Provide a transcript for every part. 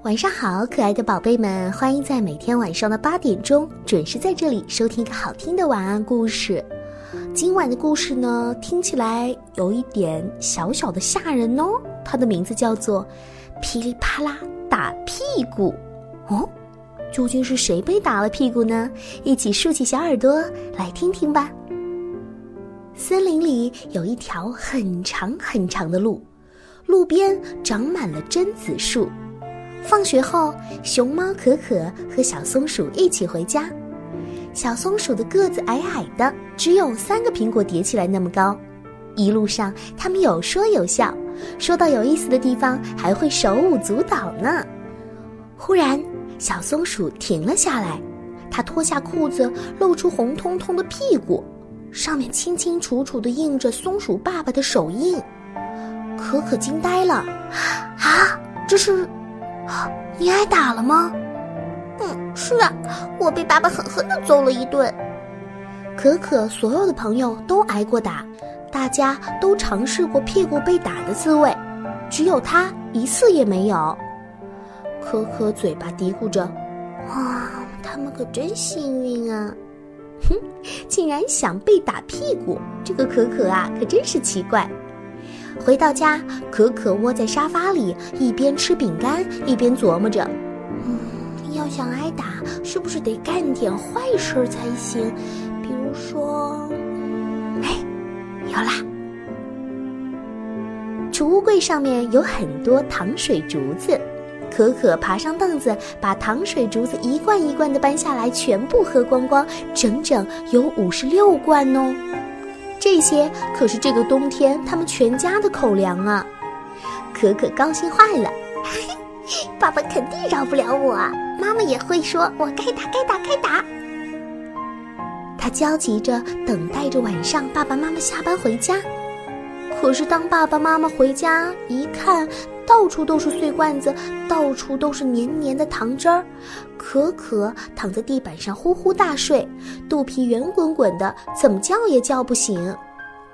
晚上好，可爱的宝贝们，欢迎在每天晚上的八点钟准时在这里收听一个好听的晚安故事。今晚的故事呢，听起来有一点小小的吓人哦。它的名字叫做《噼里啪啦打屁股》哦。究竟是谁被打了屁股呢？一起竖起小耳朵来听听吧。森林里有一条很长很长的路，路边长满了榛子树。放学后，熊猫可可和小松鼠一起回家。小松鼠的个子矮矮的，只有三个苹果叠起来那么高。一路上，他们有说有笑，说到有意思的地方还会手舞足蹈呢。忽然，小松鼠停了下来，它脱下裤子，露出红彤彤的屁股，上面清清楚楚地印着松鼠爸爸的手印。可可惊呆了，啊，这是？你挨打了吗？嗯，是啊，我被爸爸狠狠地揍了一顿。可可所有的朋友都挨过打，大家都尝试过屁股被打的滋味，只有他一次也没有。可可嘴巴嘀咕着：“哇，他们可真幸运啊！” 哼，竟然想被打屁股，这个可可啊，可真是奇怪。回到家，可可窝在沙发里，一边吃饼干，一边琢磨着：“嗯，要想挨打，是不是得干点坏事才行？比如说……哎，有啦！储物柜上面有很多糖水竹子，可可爬上凳子，把糖水竹子一罐一罐的搬下来，全部喝光光，整整有五十六罐哦。”这些可是这个冬天他们全家的口粮啊！可可高兴坏了，爸爸肯定饶不了我，妈妈也会说我该打该打该打。他焦急着等待着晚上爸爸妈妈下班回家，可是当爸爸妈妈回家一看，到处都是碎罐子，到处都是黏黏的糖汁儿，可可躺在地板上呼呼大睡，肚皮圆滚滚的，怎么叫也叫不醒。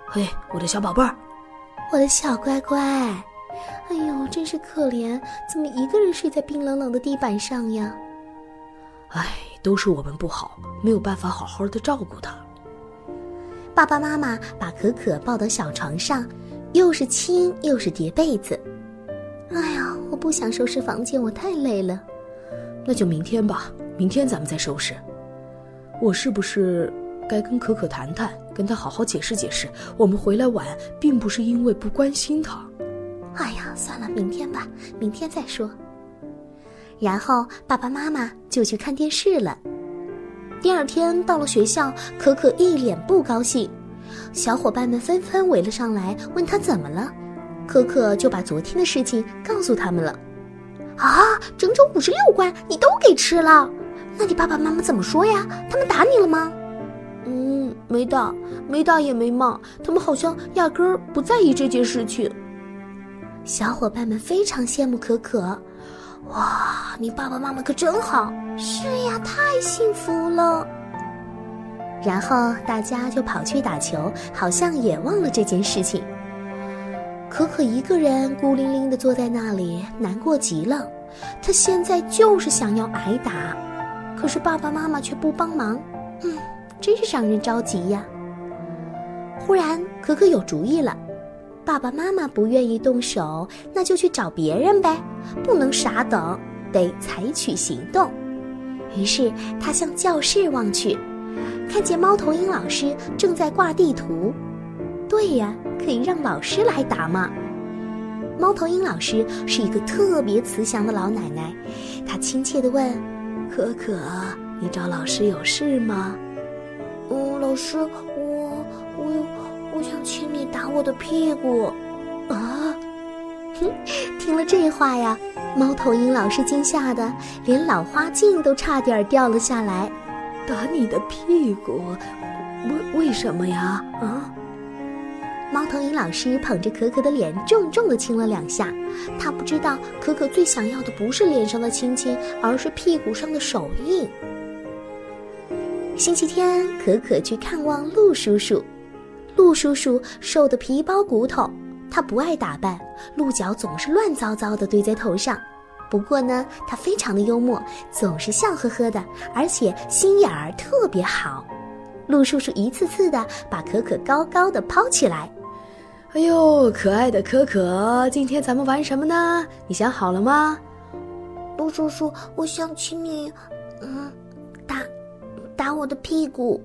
嘿，我的小宝贝儿，我的小乖乖，哎呦，真是可怜，怎么一个人睡在冰冷冷的地板上呀？哎，都是我们不好，没有办法好好的照顾他。爸爸妈妈把可可抱到小床上，又是亲又是叠被子。哎呀，我不想收拾房间，我太累了。那就明天吧，明天咱们再收拾。我是不是该跟可可谈谈，跟她好好解释解释，我们回来晚并不是因为不关心她。哎呀，算了，明天吧，明天再说。然后爸爸妈妈就去看电视了。第二天到了学校，可可一脸不高兴，小伙伴们纷纷围了上来，问他怎么了。可可就把昨天的事情告诉他们了。啊，整整五十六罐，你都给吃了？那你爸爸妈妈怎么说呀？他们打你了吗？嗯，没打，没打也没骂，他们好像压根儿不在意这件事情。小伙伴们非常羡慕可可，哇，你爸爸妈妈可真好。是呀，太幸福了。然后大家就跑去打球，好像也忘了这件事情。可可一个人孤零零地坐在那里，难过极了。他现在就是想要挨打，可是爸爸妈妈却不帮忙，嗯，真是让人着急呀。忽然，可可有主意了：爸爸妈妈不愿意动手，那就去找别人呗，不能傻等，得采取行动。于是他向教室望去，看见猫头鹰老师正在挂地图。对呀。可以让老师来打吗？猫头鹰老师是一个特别慈祥的老奶奶，她亲切地问：“可可，你找老师有事吗？”“嗯，老师，我我我想请你打我的屁股。”啊！哼，听了这话呀，猫头鹰老师惊吓的连老花镜都差点掉了下来。打你的屁股？为为什么呀？啊？猫头鹰老师捧着可可的脸，重重的亲了两下。他不知道可可最想要的不是脸上的亲亲，而是屁股上的手印。星期天，可可去看望鹿叔叔。鹿叔叔瘦得皮包骨头，他不爱打扮，鹿角总是乱糟糟的堆在头上。不过呢，他非常的幽默，总是笑呵呵的，而且心眼儿特别好。鹿叔叔一次次的把可可高高的抛起来。哎呦，可爱的可可，今天咱们玩什么呢？你想好了吗？陆叔叔，我想请你，嗯，打打我的屁股。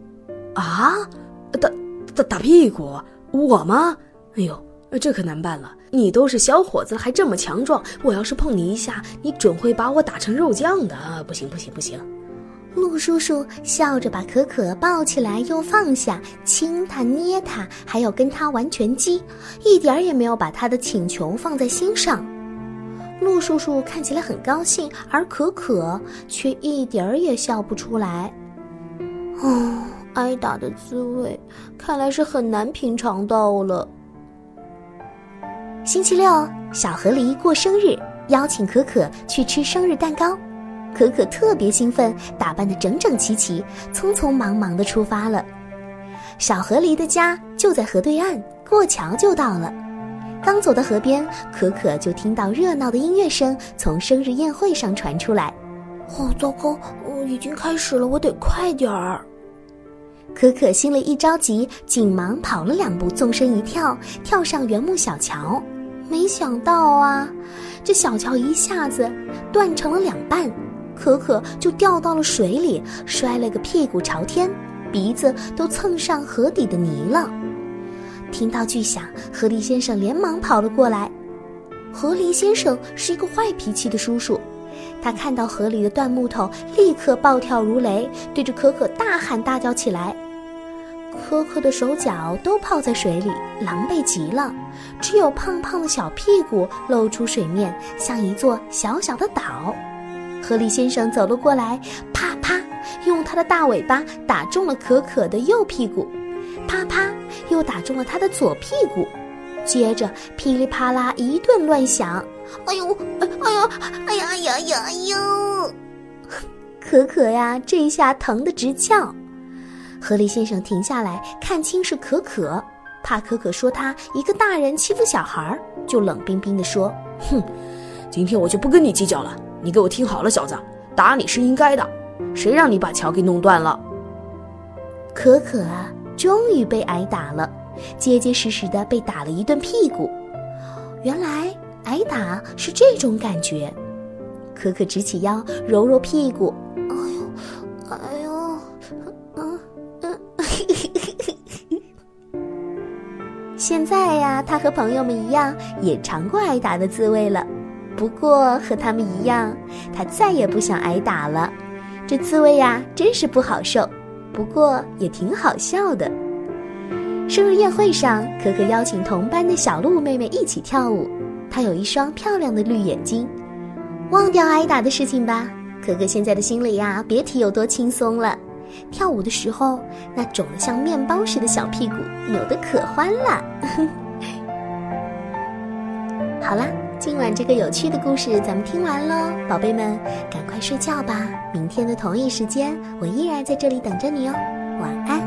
啊，打打打屁股？我吗？哎呦，这可难办了。你都是小伙子，还这么强壮，我要是碰你一下，你准会把我打成肉酱的。不行不行不行！鹿叔叔笑着把可可抱起来又放下，亲他捏他，还要跟他玩拳击，一点也没有把他的请求放在心上。鹿叔叔看起来很高兴，而可可却一点儿也笑不出来。哦，挨打的滋味看来是很难品尝到了。星期六，小河狸过生日，邀请可可去吃生日蛋糕。可可特别兴奋，打扮得整整齐齐，匆匆忙忙地出发了。小河狸的家就在河对岸，过桥就到了。刚走到河边，可可就听到热闹的音乐声从生日宴会上传出来。哦，糟糕，已经开始了，我得快点儿。可可心里一着急，紧忙跑了两步，纵身一跳，跳上原木小桥。没想到啊，这小桥一下子断成了两半。可可就掉到了水里，摔了个屁股朝天，鼻子都蹭上河底的泥了。听到巨响，河狸先生连忙跑了过来。河狸先生是一个坏脾气的叔叔，他看到河里的断木头，立刻暴跳如雷，对着可可大喊大叫起来。可可的手脚都泡在水里，狼狈极了，只有胖胖的小屁股露出水面，像一座小小的岛。河狸先生走了过来，啪啪，用他的大尾巴打中了可可的右屁股，啪啪，又打中了他的左屁股，接着噼里啪啦一顿乱响，哎呦，哎呀，哎呀呀呀呦！可可呀，这一下疼得直叫。河狸先生停下来，看清是可可，怕可可说他一个大人欺负小孩，就冷冰冰地说：“哼，今天我就不跟你计较了。”你给我听好了，小子，打你是应该的，谁让你把桥给弄断了？可可啊，终于被挨打了，结结实实的被打了一顿屁股。原来挨打是这种感觉。可可直起腰，揉揉屁股，哎呦，哎呦，嗯嗯，现在呀，他和朋友们一样，也尝过挨打的滋味了。不过和他们一样，他再也不想挨打了。这滋味呀，真是不好受。不过也挺好笑的。生日宴会上，可可邀请同班的小鹿妹妹一起跳舞。她有一双漂亮的绿眼睛。忘掉挨打的事情吧，可可现在的心里呀，别提有多轻松了。跳舞的时候，那肿得像面包似的小屁股扭得可欢了。好啦。今晚这个有趣的故事咱们听完喽，宝贝们，赶快睡觉吧。明天的同一时间，我依然在这里等着你哦。晚安。